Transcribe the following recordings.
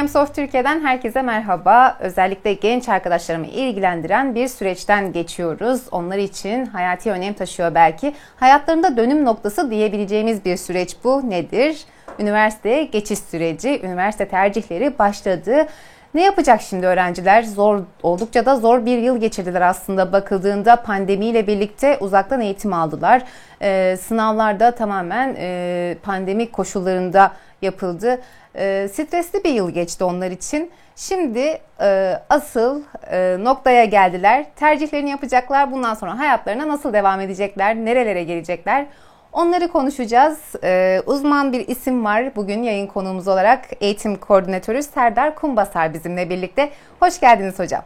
Times of Türkiye'den herkese merhaba. Özellikle genç arkadaşlarımı ilgilendiren bir süreçten geçiyoruz. Onlar için hayati önem taşıyor belki. Hayatlarında dönüm noktası diyebileceğimiz bir süreç bu. Nedir? Üniversiteye geçiş süreci, üniversite tercihleri başladı. Ne yapacak şimdi öğrenciler? Zor, oldukça da zor bir yıl geçirdiler aslında bakıldığında pandemiyle birlikte uzaktan eğitim aldılar. Ee, sınavlar da tamamen e, pandemi koşullarında yapıldı. E, stresli bir yıl geçti onlar için. Şimdi e, asıl e, noktaya geldiler. Tercihlerini yapacaklar. Bundan sonra hayatlarına nasıl devam edecekler? Nerelere gelecekler? Onları konuşacağız. Ee, uzman bir isim var bugün yayın konuğumuz olarak. Eğitim koordinatörü Serdar Kumbasar bizimle birlikte. Hoş geldiniz hocam.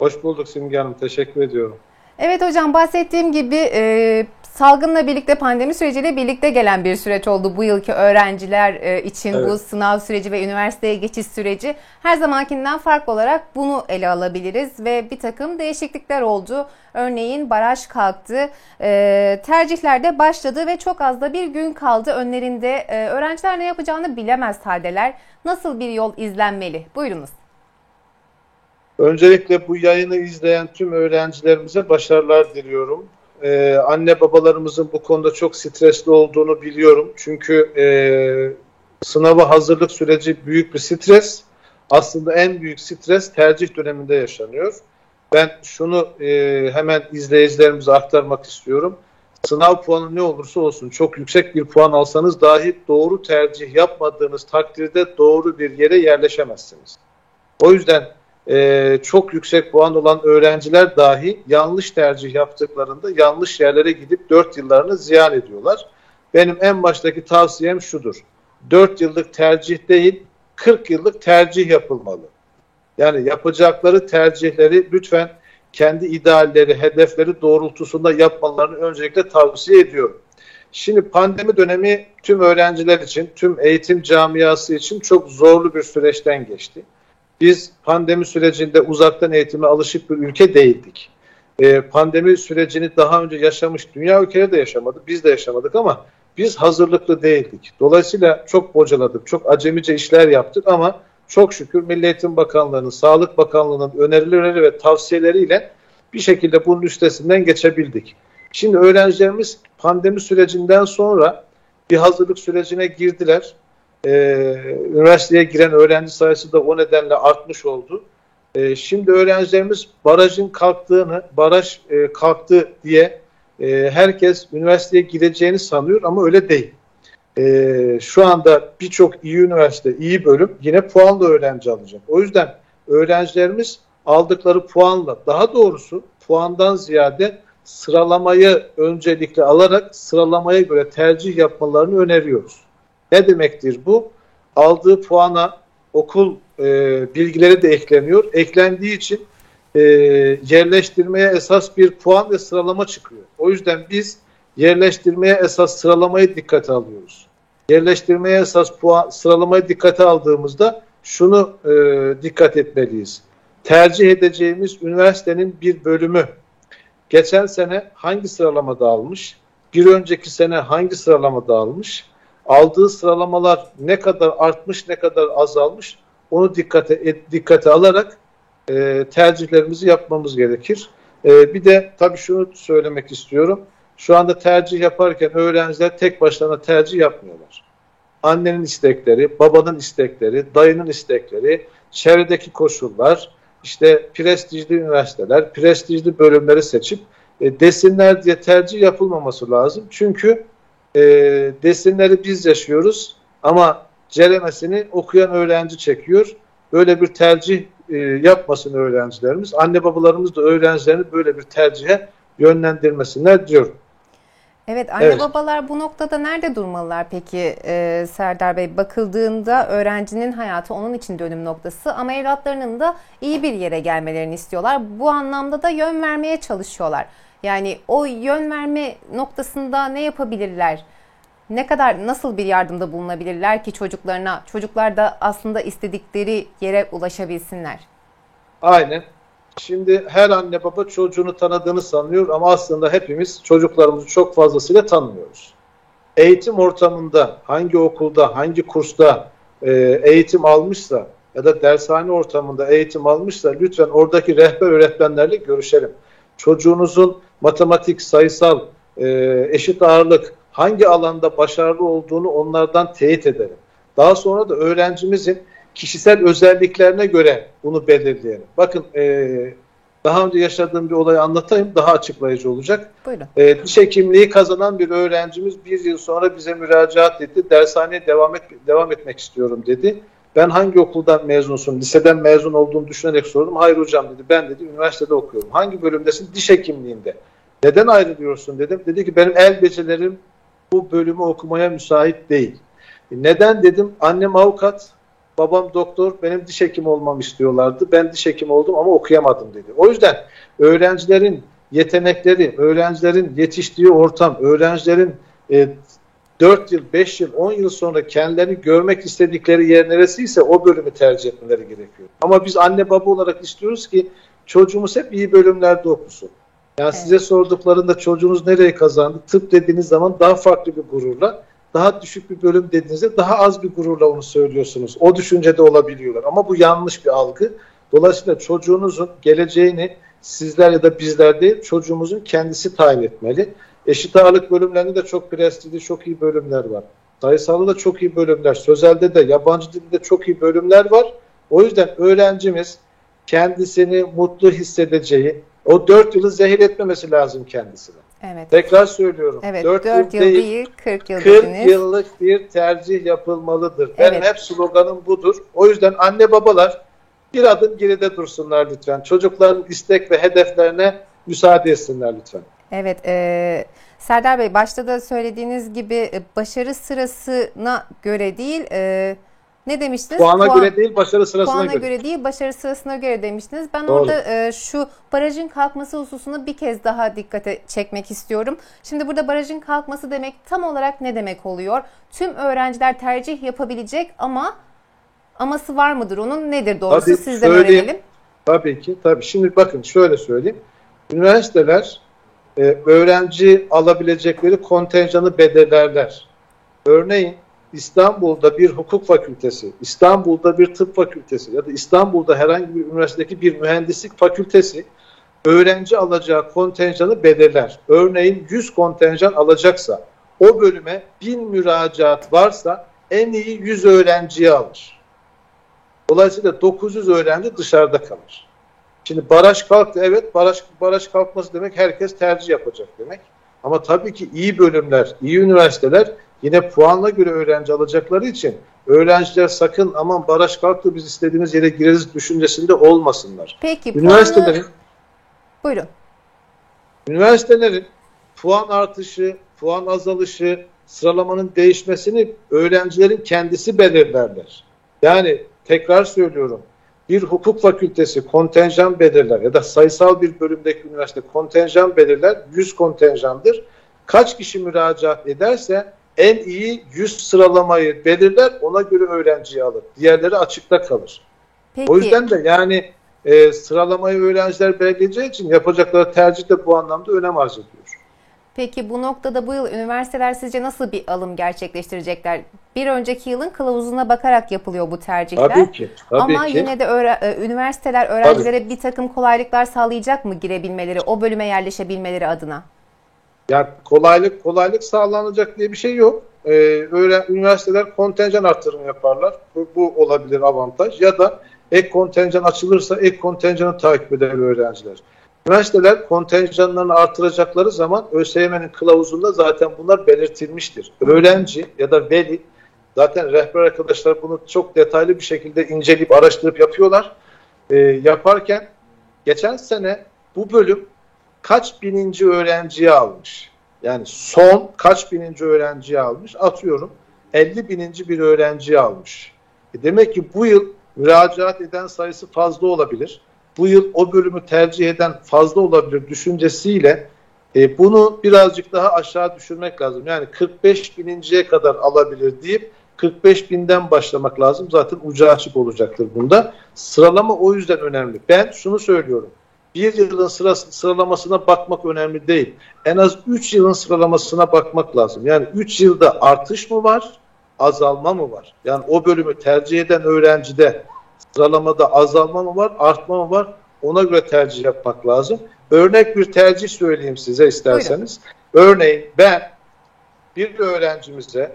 Hoş bulduk Simge Hanım. Teşekkür ediyorum. Evet hocam bahsettiğim gibi e, salgınla birlikte pandemi süreciyle birlikte gelen bir süreç oldu bu yılki öğrenciler e, için evet. bu sınav süreci ve üniversiteye geçiş süreci. Her zamankinden farklı olarak bunu ele alabiliriz ve bir takım değişiklikler oldu. Örneğin baraj kalktı, e, tercihler de başladı ve çok az da bir gün kaldı önlerinde. E, öğrenciler ne yapacağını bilemez haldeler. Nasıl bir yol izlenmeli? Buyurunuz. Öncelikle bu yayını izleyen tüm öğrencilerimize başarılar diliyorum. Ee, anne babalarımızın bu konuda çok stresli olduğunu biliyorum. Çünkü e, sınava hazırlık süreci büyük bir stres. Aslında en büyük stres tercih döneminde yaşanıyor. Ben şunu e, hemen izleyicilerimize aktarmak istiyorum. Sınav puanı ne olursa olsun çok yüksek bir puan alsanız dahi doğru tercih yapmadığınız takdirde doğru bir yere yerleşemezsiniz. O yüzden e, çok yüksek puan olan öğrenciler dahi yanlış tercih yaptıklarında yanlış yerlere gidip 4 yıllarını ziyan ediyorlar. Benim en baştaki tavsiyem şudur. 4 yıllık tercih değil 40 yıllık tercih yapılmalı. Yani yapacakları tercihleri lütfen kendi idealleri, hedefleri doğrultusunda yapmalarını öncelikle tavsiye ediyorum. Şimdi pandemi dönemi tüm öğrenciler için, tüm eğitim camiası için çok zorlu bir süreçten geçti. Biz pandemi sürecinde uzaktan eğitime alışık bir ülke değildik. Ee, pandemi sürecini daha önce yaşamış dünya ülkeleri de yaşamadı, biz de yaşamadık ama biz hazırlıklı değildik. Dolayısıyla çok bocaladık, çok acemice işler yaptık ama çok şükür Milli Eğitim Bakanlığı'nın, Sağlık Bakanlığı'nın önerileri ve tavsiyeleriyle bir şekilde bunun üstesinden geçebildik. Şimdi öğrencilerimiz pandemi sürecinden sonra bir hazırlık sürecine girdiler e, üniversiteye giren öğrenci sayısı da o nedenle artmış oldu. E, şimdi öğrencilerimiz barajın kalktığını, baraj e, kalktı diye e, herkes üniversiteye gideceğini sanıyor ama öyle değil. E, şu anda birçok iyi üniversite, iyi bölüm yine puanla öğrenci alacak. O yüzden öğrencilerimiz aldıkları puanla, daha doğrusu puandan ziyade sıralamayı öncelikle alarak sıralamaya göre tercih yapmalarını öneriyoruz. Ne demektir bu? Aldığı puana okul e, bilgileri de ekleniyor. Eklendiği için e, yerleştirmeye esas bir puan ve sıralama çıkıyor. O yüzden biz yerleştirmeye esas sıralamayı dikkate alıyoruz. Yerleştirmeye esas puan sıralamayı dikkate aldığımızda şunu e, dikkat etmeliyiz. Tercih edeceğimiz üniversitenin bir bölümü geçen sene hangi sıralamada almış, bir önceki sene hangi sıralamada almış, aldığı sıralamalar ne kadar artmış ne kadar azalmış onu dikkate dikkate alarak e, tercihlerimizi yapmamız gerekir. E, bir de tabii şunu söylemek istiyorum. Şu anda tercih yaparken öğrenciler tek başlarına tercih yapmıyorlar. Annenin istekleri, babanın istekleri, dayının istekleri, çevredeki koşullar, işte prestijli üniversiteler, prestijli bölümleri seçip e, desinler diye tercih yapılmaması lazım. Çünkü e, desinleri biz yaşıyoruz ama ceremesini okuyan öğrenci çekiyor. Böyle bir tercih e, yapmasın öğrencilerimiz. Anne babalarımız da öğrencilerini böyle bir tercihe yönlendirmesinler diyorum. Evet anne evet. babalar bu noktada nerede durmalılar peki e, Serdar Bey? Bakıldığında öğrencinin hayatı onun için dönüm noktası ama evlatlarının da iyi bir yere gelmelerini istiyorlar. Bu anlamda da yön vermeye çalışıyorlar. Yani o yön verme noktasında ne yapabilirler? Ne kadar nasıl bir yardımda bulunabilirler ki çocuklarına? Çocuklar da aslında istedikleri yere ulaşabilsinler. Aynen. Şimdi her anne baba çocuğunu tanıdığını sanıyor ama aslında hepimiz çocuklarımızı çok fazlasıyla tanımıyoruz. Eğitim ortamında, hangi okulda, hangi kursta, e, eğitim almışsa ya da dershane ortamında eğitim almışsa lütfen oradaki rehber öğretmenlerle görüşelim. Çocuğunuzun matematik, sayısal, e, eşit ağırlık hangi alanda başarılı olduğunu onlardan teyit edelim. Daha sonra da öğrencimizin kişisel özelliklerine göre bunu belirleyelim. Bakın e, daha önce yaşadığım bir olayı anlatayım daha açıklayıcı olacak. Buyurun. E, diş hekimliği kazanan bir öğrencimiz bir yıl sonra bize müracaat etti. Dershaneye devam, et, devam etmek istiyorum dedi. Ben hangi okuldan mezunsun? Liseden mezun olduğumu düşünerek sordum. Hayır hocam dedi. Ben dedi üniversitede okuyorum. Hangi bölümdesin? Diş hekimliğinde. Neden ayrılıyorsun dedim. Dedi ki benim el becerilerim bu bölümü okumaya müsait değil. Neden dedim? Annem avukat, babam doktor, benim diş hekimi olmam istiyorlardı. Ben diş hekimi oldum ama okuyamadım dedi. O yüzden öğrencilerin yetenekleri, öğrencilerin yetiştiği ortam, öğrencilerin e, 4 yıl, 5 yıl, 10 yıl sonra kendilerini görmek istedikleri yer neresiyse o bölümü tercih etmeleri gerekiyor. Ama biz anne baba olarak istiyoruz ki çocuğumuz hep iyi bölümlerde okusun. Yani evet. size sorduklarında çocuğunuz nereye kazandı? Tıp dediğiniz zaman daha farklı bir gururla, daha düşük bir bölüm dediğinizde daha az bir gururla onu söylüyorsunuz. O düşüncede olabiliyorlar. Ama bu yanlış bir algı. Dolayısıyla çocuğunuzun geleceğini sizler ya da bizler değil, çocuğumuzun kendisi tayin etmeli. Eşit ağırlık bölümlerinde de çok prestijli, çok iyi bölümler var. Sayısalda da çok iyi bölümler, sözelde de, yabancı dilde çok iyi bölümler var. O yüzden öğrencimiz kendisini mutlu hissedeceği, o dört yılı zehir etmemesi lazım kendisine. Evet. Tekrar söylüyorum. Evet, 4, 4 yıl, yıl değil, değil 40 yıl 40 dediniz. yıllık bir tercih yapılmalıdır. Evet. Benim hep sloganım budur. O yüzden anne babalar bir adım geride dursunlar lütfen. Çocukların istek ve hedeflerine müsaade etsinler lütfen. Evet, e, Serdar Bey başta da söylediğiniz gibi e, başarı sırasına göre değil, e, ne demiştiniz? Puana Puan, göre değil, başarı sırasına puana göre. göre değil, başarı sırasına göre demiştiniz. Ben Doğru. orada e, şu barajın kalkması hususunu bir kez daha dikkate çekmek istiyorum. Şimdi burada barajın kalkması demek tam olarak ne demek oluyor? Tüm öğrenciler tercih yapabilecek ama aması var mıdır onun? Nedir doğrusu? Tabii, Sizden öğrenelim. Tabii ki. Tabii. Şimdi bakın şöyle söyleyeyim. Üniversiteler e, öğrenci alabilecekleri kontenjanı belirlerler. Örneğin İstanbul'da bir hukuk fakültesi, İstanbul'da bir tıp fakültesi ya da İstanbul'da herhangi bir üniversitedeki bir mühendislik fakültesi öğrenci alacağı kontenjanı belirler. Örneğin 100 kontenjan alacaksa o bölüme 1000 müracaat varsa en iyi 100 öğrenciyi alır. Dolayısıyla 900 öğrenci dışarıda kalır. Şimdi baraj kalktı evet baraj, baraj kalkması demek herkes tercih yapacak demek. Ama tabii ki iyi bölümler, iyi üniversiteler yine puanla göre öğrenci alacakları için öğrenciler sakın aman baraj kalktı biz istediğimiz yere gireriz düşüncesinde olmasınlar. Peki üniversitelerin, puanı... Buyurun. Üniversitelerin puan artışı, puan azalışı, sıralamanın değişmesini öğrencilerin kendisi belirlerler. Yani tekrar söylüyorum bir hukuk fakültesi kontenjan belirler ya da sayısal bir bölümdeki üniversite kontenjan belirler. 100 kontenjandır. Kaç kişi müracaat ederse en iyi 100 sıralamayı belirler ona göre öğrenciyi alır. Diğerleri açıkta kalır. Peki. O yüzden de yani e, sıralamayı öğrenciler belirleyeceği için yapacakları tercih de bu anlamda önem arz ediyor. Peki bu noktada bu yıl üniversiteler sizce nasıl bir alım gerçekleştirecekler? Bir önceki yılın kılavuzuna bakarak yapılıyor bu tercihler. Tabii ki. Tabii Ama ki. yine de öğre- üniversiteler öğrencilere tabii. bir takım kolaylıklar sağlayacak mı girebilmeleri, o bölüme yerleşebilmeleri adına? Ya kolaylık kolaylık sağlanacak diye bir şey yok. Ee, öğren, üniversiteler kontenjan artırımı yaparlar. Bu, bu olabilir avantaj. Ya da ek kontenjan açılırsa ek kontenjanı takip eder öğrenciler. Üniversiteler kontenjanlarını artıracakları zaman ÖSYM'nin kılavuzunda zaten bunlar belirtilmiştir. Öğrenci ya da veli zaten rehber arkadaşlar bunu çok detaylı bir şekilde inceleyip araştırıp yapıyorlar. E, yaparken geçen sene bu bölüm kaç bininci öğrenciyi almış? Yani son kaç bininci öğrenciyi almış? Atıyorum 50 bininci bir öğrenciyi almış. E demek ki bu yıl müracaat eden sayısı fazla olabilir bu yıl o bölümü tercih eden fazla olabilir düşüncesiyle e, bunu birazcık daha aşağı düşürmek lazım. Yani 45 bininciye kadar alabilir deyip 45 binden başlamak lazım. Zaten ucu açık olacaktır bunda. Sıralama o yüzden önemli. Ben şunu söylüyorum. Bir yılın sırası, sıralamasına bakmak önemli değil. En az 3 yılın sıralamasına bakmak lazım. Yani 3 yılda artış mı var azalma mı var? Yani o bölümü tercih eden öğrencide sıralamada azalma mı var, artma mı var? Ona göre tercih yapmak lazım. Örnek bir tercih söyleyeyim size isterseniz. Buyurun. Örneğin ben bir öğrencimize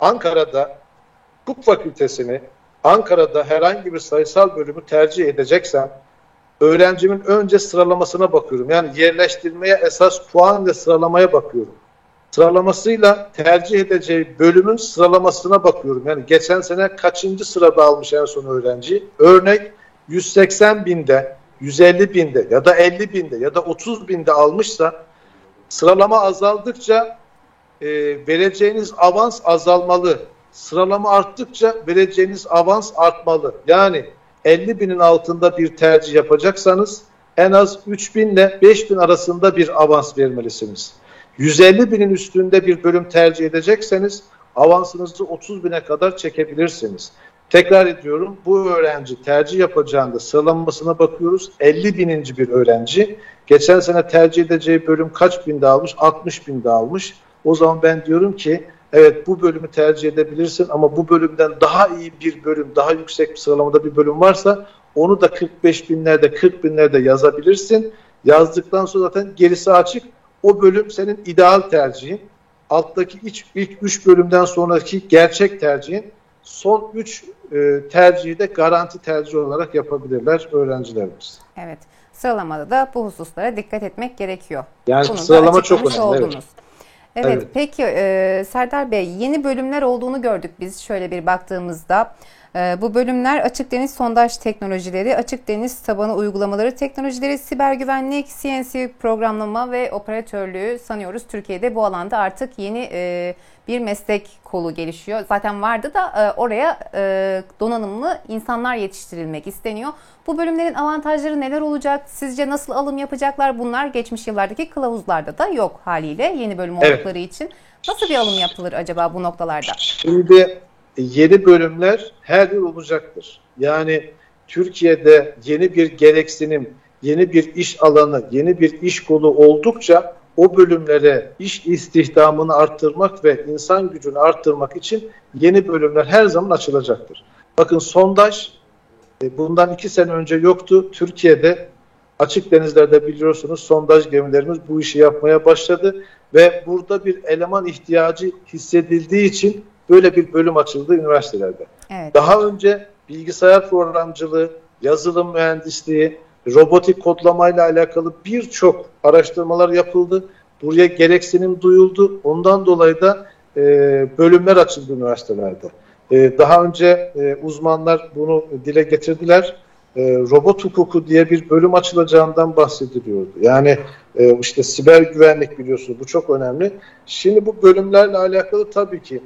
Ankara'da hukuk fakültesini Ankara'da herhangi bir sayısal bölümü tercih edeceksem öğrencimin önce sıralamasına bakıyorum. Yani yerleştirmeye esas puan ve sıralamaya bakıyorum. Sıralamasıyla tercih edeceği bölümün sıralamasına bakıyorum. Yani geçen sene kaçıncı sırada almış en son öğrenci? Örnek 180 binde, 150 binde ya da 50 binde ya da 30 binde almışsa sıralama azaldıkça e, vereceğiniz avans azalmalı. Sıralama arttıkça vereceğiniz avans artmalı. Yani 50 binin altında bir tercih yapacaksanız en az 3 bin ile 5 bin arasında bir avans vermelisiniz. 150 binin üstünde bir bölüm tercih edecekseniz avansınızı 30 bine kadar çekebilirsiniz. Tekrar ediyorum bu öğrenci tercih yapacağında sıralamasına bakıyoruz. 50 bininci bir öğrenci. Geçen sene tercih edeceği bölüm kaç binde almış? 60 binde almış. O zaman ben diyorum ki evet bu bölümü tercih edebilirsin ama bu bölümden daha iyi bir bölüm, daha yüksek bir sıralamada bir bölüm varsa onu da 45 binlerde, 40 binlerde yazabilirsin. Yazdıktan sonra zaten gerisi açık. O bölüm senin ideal tercihin. Alttaki iç, ilk 3 bölümden sonraki gerçek tercihin. Son 3 e, tercihi de garanti tercih olarak yapabilirler öğrencilerimiz. Evet. Sıralamada da bu hususlara dikkat etmek gerekiyor. Yani Bunu sıralama çok önemli. Oldunuz. Evet. Evet, evet. peki e, Serdar Bey yeni bölümler olduğunu gördük biz şöyle bir baktığımızda. E, bu bölümler açık deniz sondaj teknolojileri, açık deniz tabanı uygulamaları teknolojileri, siber güvenlik, CNC programlama ve operatörlüğü sanıyoruz. Türkiye'de bu alanda artık yeni e, bir meslek kolu gelişiyor. Zaten vardı da e, oraya e, donanımlı insanlar yetiştirilmek isteniyor. Bu bölümlerin avantajları neler olacak? Sizce nasıl alım yapacaklar? Bunlar geçmiş yıllardaki kılavuzlarda da yok haliyle yeni bölüm oldukları evet. için. Nasıl bir alım yapılır acaba bu noktalarda? Şimdi yeni bölümler her yıl olacaktır. Yani Türkiye'de yeni bir gereksinim, yeni bir iş alanı, yeni bir iş kolu oldukça o bölümlere iş istihdamını arttırmak ve insan gücünü arttırmak için yeni bölümler her zaman açılacaktır. Bakın sondaj e, bundan iki sene önce yoktu. Türkiye'de açık denizlerde biliyorsunuz sondaj gemilerimiz bu işi yapmaya başladı ve burada bir eleman ihtiyacı hissedildiği için böyle bir bölüm açıldı üniversitelerde. Evet. Daha önce bilgisayar programcılığı, yazılım mühendisliği, robotik kodlamayla alakalı birçok araştırmalar yapıldı. Buraya gereksinim duyuldu. Ondan dolayı da e, bölümler açıldı üniversitelerde. E, daha önce e, uzmanlar bunu dile getirdiler. E, robot hukuku diye bir bölüm açılacağından bahsediliyordu. Yani e, işte siber güvenlik biliyorsunuz bu çok önemli. Şimdi bu bölümlerle alakalı tabii ki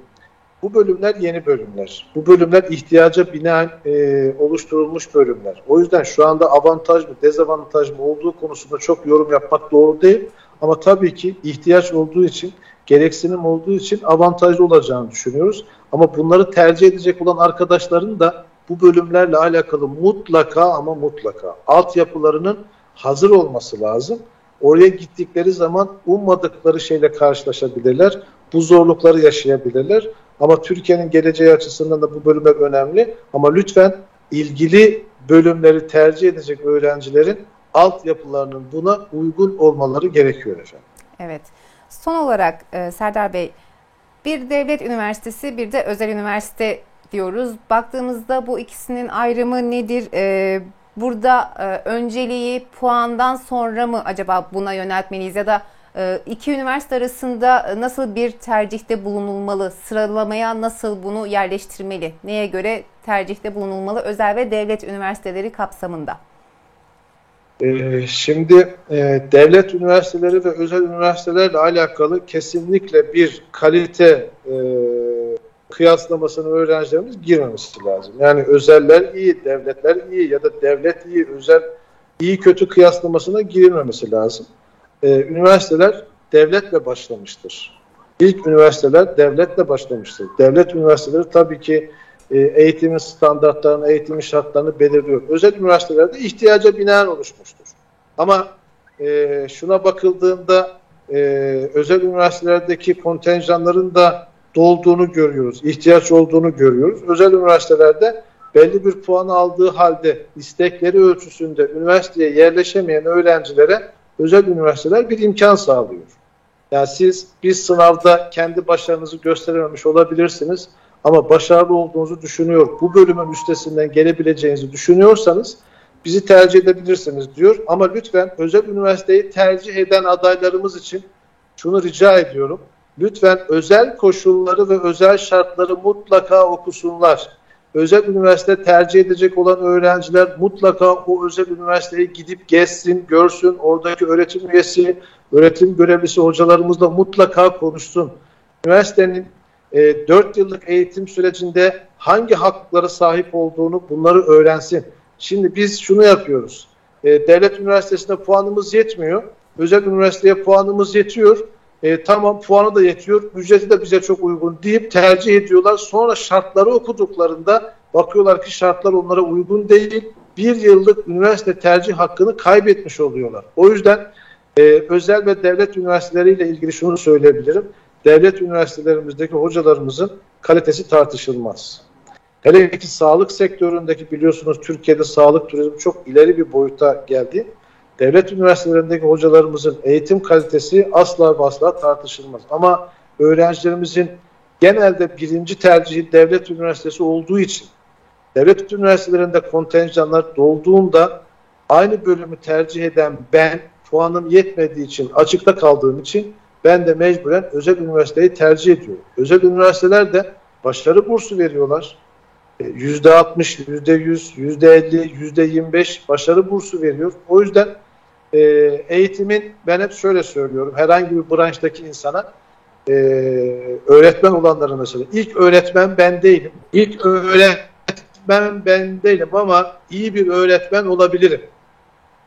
bu bölümler yeni bölümler. Bu bölümler ihtiyaca binaen e, oluşturulmuş bölümler. O yüzden şu anda avantaj mı, dezavantaj mı olduğu konusunda çok yorum yapmak doğru değil. Ama tabii ki ihtiyaç olduğu için, gereksinim olduğu için avantajlı olacağını düşünüyoruz. Ama bunları tercih edecek olan arkadaşların da bu bölümlerle alakalı mutlaka ama mutlaka altyapılarının hazır olması lazım. Oraya gittikleri zaman ummadıkları şeyle karşılaşabilirler. Bu zorlukları yaşayabilirler. Ama Türkiye'nin geleceği açısından da bu bölümler önemli. Ama lütfen ilgili bölümleri tercih edecek öğrencilerin altyapılarının buna uygun olmaları gerekiyor efendim. Evet. Son olarak e, Serdar Bey, bir devlet üniversitesi bir de özel üniversite diyoruz. Baktığımızda bu ikisinin ayrımı nedir? E, burada e, önceliği puandan sonra mı acaba buna yöneltmeliyiz ya da iki üniversite arasında nasıl bir tercihte bulunulmalı? Sıralamaya nasıl bunu yerleştirmeli? Neye göre tercihte bulunulmalı özel ve devlet üniversiteleri kapsamında? Ee, şimdi e, devlet üniversiteleri ve özel üniversitelerle alakalı kesinlikle bir kalite e, kıyaslamasını öğrencilerimiz girmemesi lazım. Yani özeller iyi, devletler iyi ya da devlet iyi, özel iyi kötü kıyaslamasına girilmemesi lazım. Ee, üniversiteler devletle başlamıştır. İlk üniversiteler devletle başlamıştır. Devlet üniversiteleri tabii ki e, eğitimin standartlarını, eğitimin şartlarını belirliyor. Özel üniversitelerde ihtiyaca binaen oluşmuştur. Ama e, şuna bakıldığında e, özel üniversitelerdeki kontenjanların da dolduğunu görüyoruz, ihtiyaç olduğunu görüyoruz. Özel üniversitelerde belli bir puan aldığı halde istekleri ölçüsünde üniversiteye yerleşemeyen öğrencilere özel üniversiteler bir imkan sağlıyor. Yani siz bir sınavda kendi başarınızı gösterememiş olabilirsiniz ama başarılı olduğunuzu düşünüyor, bu bölümün üstesinden gelebileceğinizi düşünüyorsanız bizi tercih edebilirsiniz diyor. Ama lütfen özel üniversiteyi tercih eden adaylarımız için şunu rica ediyorum. Lütfen özel koşulları ve özel şartları mutlaka okusunlar. Özel üniversite tercih edecek olan öğrenciler mutlaka o özel üniversiteye gidip gezsin, görsün. Oradaki öğretim üyesi, öğretim görevlisi hocalarımızla mutlaka konuşsun. Üniversitenin e, 4 yıllık eğitim sürecinde hangi haklara sahip olduğunu bunları öğrensin. Şimdi biz şunu yapıyoruz. E, devlet üniversitesinde puanımız yetmiyor. Özel üniversiteye puanımız yetiyor. E, tamam puanı da yetiyor. Ücreti de bize çok uygun deyip tercih ediyorlar. Sonra şartları okuduklarında bakıyorlar ki şartlar onlara uygun değil. Bir yıllık üniversite tercih hakkını kaybetmiş oluyorlar. O yüzden e, özel ve devlet üniversiteleriyle ilgili şunu söyleyebilirim. Devlet üniversitelerimizdeki hocalarımızın kalitesi tartışılmaz. Hele ki sağlık sektöründeki biliyorsunuz Türkiye'de sağlık turizmi çok ileri bir boyuta geldi. Devlet üniversitelerindeki hocalarımızın eğitim kalitesi asla ve asla tartışılmaz. Ama öğrencilerimizin genelde birinci tercihi devlet üniversitesi olduğu için devlet üniversitelerinde kontenjanlar dolduğunda aynı bölümü tercih eden ben puanım yetmediği için açıkta kaldığım için ben de mecburen özel üniversiteyi tercih ediyorum. Özel üniversiteler de başarı bursu veriyorlar. %60, %100, %50, %25 başarı bursu veriyor. O yüzden e, eğitimin ben hep şöyle söylüyorum herhangi bir branştaki insana e, öğretmen olanlara mesela ilk öğretmen ben değilim. İlk öğretmen ben değilim ama iyi bir öğretmen olabilirim.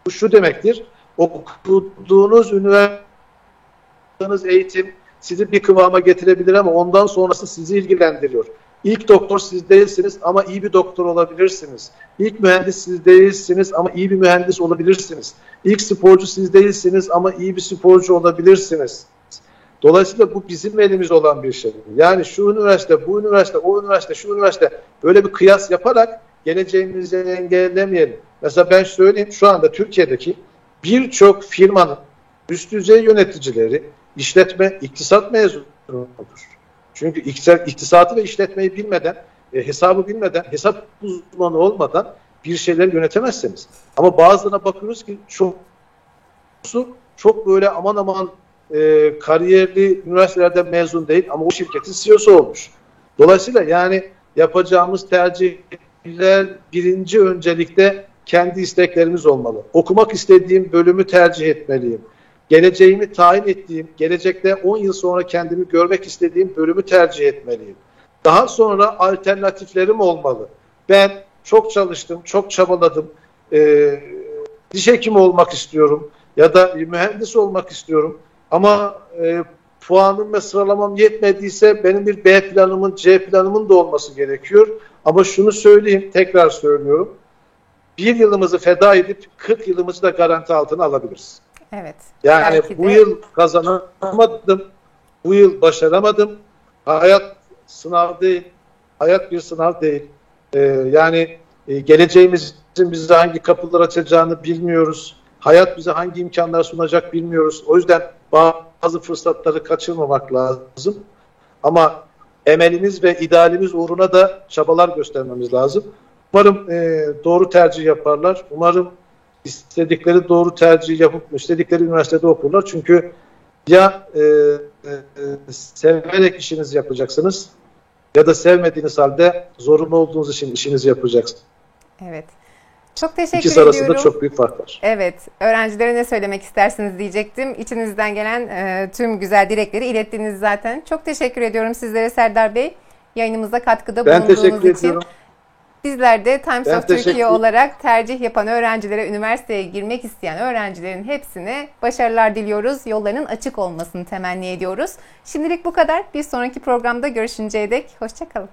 Bu şu demektir. Okuduğunuz üniversiteniz eğitim sizi bir kıvama getirebilir ama ondan sonrası sizi ilgilendiriyor. İlk doktor siz değilsiniz ama iyi bir doktor olabilirsiniz. İlk mühendis siz değilsiniz ama iyi bir mühendis olabilirsiniz. İlk sporcu siz değilsiniz ama iyi bir sporcu olabilirsiniz. Dolayısıyla bu bizim elimizde olan bir şey. Yani şu üniversite, bu üniversite, o üniversite, şu üniversite böyle bir kıyas yaparak geleceğimizi engellemeyelim. Mesela ben söyleyeyim şu anda Türkiye'deki birçok firmanın üst düzey yöneticileri işletme, iktisat mezunudur. Çünkü iktisatı ve işletmeyi bilmeden, e, hesabı bilmeden, hesap uzmanı olmadan bir şeyleri yönetemezsiniz. Ama bazılarına bakıyoruz ki çok çok böyle aman aman e, kariyerli üniversitelerden mezun değil ama o şirketin CEO'su olmuş. Dolayısıyla yani yapacağımız tercihler birinci öncelikle kendi isteklerimiz olmalı. Okumak istediğim bölümü tercih etmeliyim geleceğimi tayin ettiğim, gelecekte 10 yıl sonra kendimi görmek istediğim bölümü tercih etmeliyim. Daha sonra alternatiflerim olmalı. Ben çok çalıştım, çok çabaladım. Ee, diş hekimi olmak istiyorum ya da mühendis olmak istiyorum. Ama e, puanım ve sıralamam yetmediyse benim bir B planımın, C planımın da olması gerekiyor. Ama şunu söyleyeyim, tekrar söylüyorum. Bir yılımızı feda edip 40 yılımızı da garanti altına alabiliriz. Evet. Yani bu yıl kazanamadım, bu yıl başaramadım. Hayat sınav değil, hayat bir sınav değil. Ee, yani e, geleceğimizin bize hangi kapılar açacağını bilmiyoruz. Hayat bize hangi imkanlar sunacak bilmiyoruz. O yüzden bazı fırsatları kaçırmamak lazım. Ama emelimiz ve idealimiz uğruna da çabalar göstermemiz lazım. Umarım e, doğru tercih yaparlar. Umarım istedikleri doğru tercih yapıp istedikleri üniversitede okurlar. Çünkü ya e, e, severek işinizi yapacaksınız ya da sevmediğiniz halde zorunlu olduğunuz için işinizi yapacaksınız. Evet. Çok teşekkür İkisi ediyorum. arasında çok büyük fark var. Evet. Öğrencilere ne söylemek istersiniz diyecektim. İçinizden gelen e, tüm güzel dilekleri ilettiniz zaten. Çok teşekkür ediyorum sizlere Serdar Bey. Yayınımıza katkıda ben bulunduğunuz teşekkür için. Ediyorum. Bizler de Times Ben of Türkiye olarak tercih yapan öğrencilere, üniversiteye girmek isteyen öğrencilerin hepsine başarılar diliyoruz. Yollarının açık olmasını temenni ediyoruz. Şimdilik bu kadar. Bir sonraki programda görüşünceye dek hoşçakalın.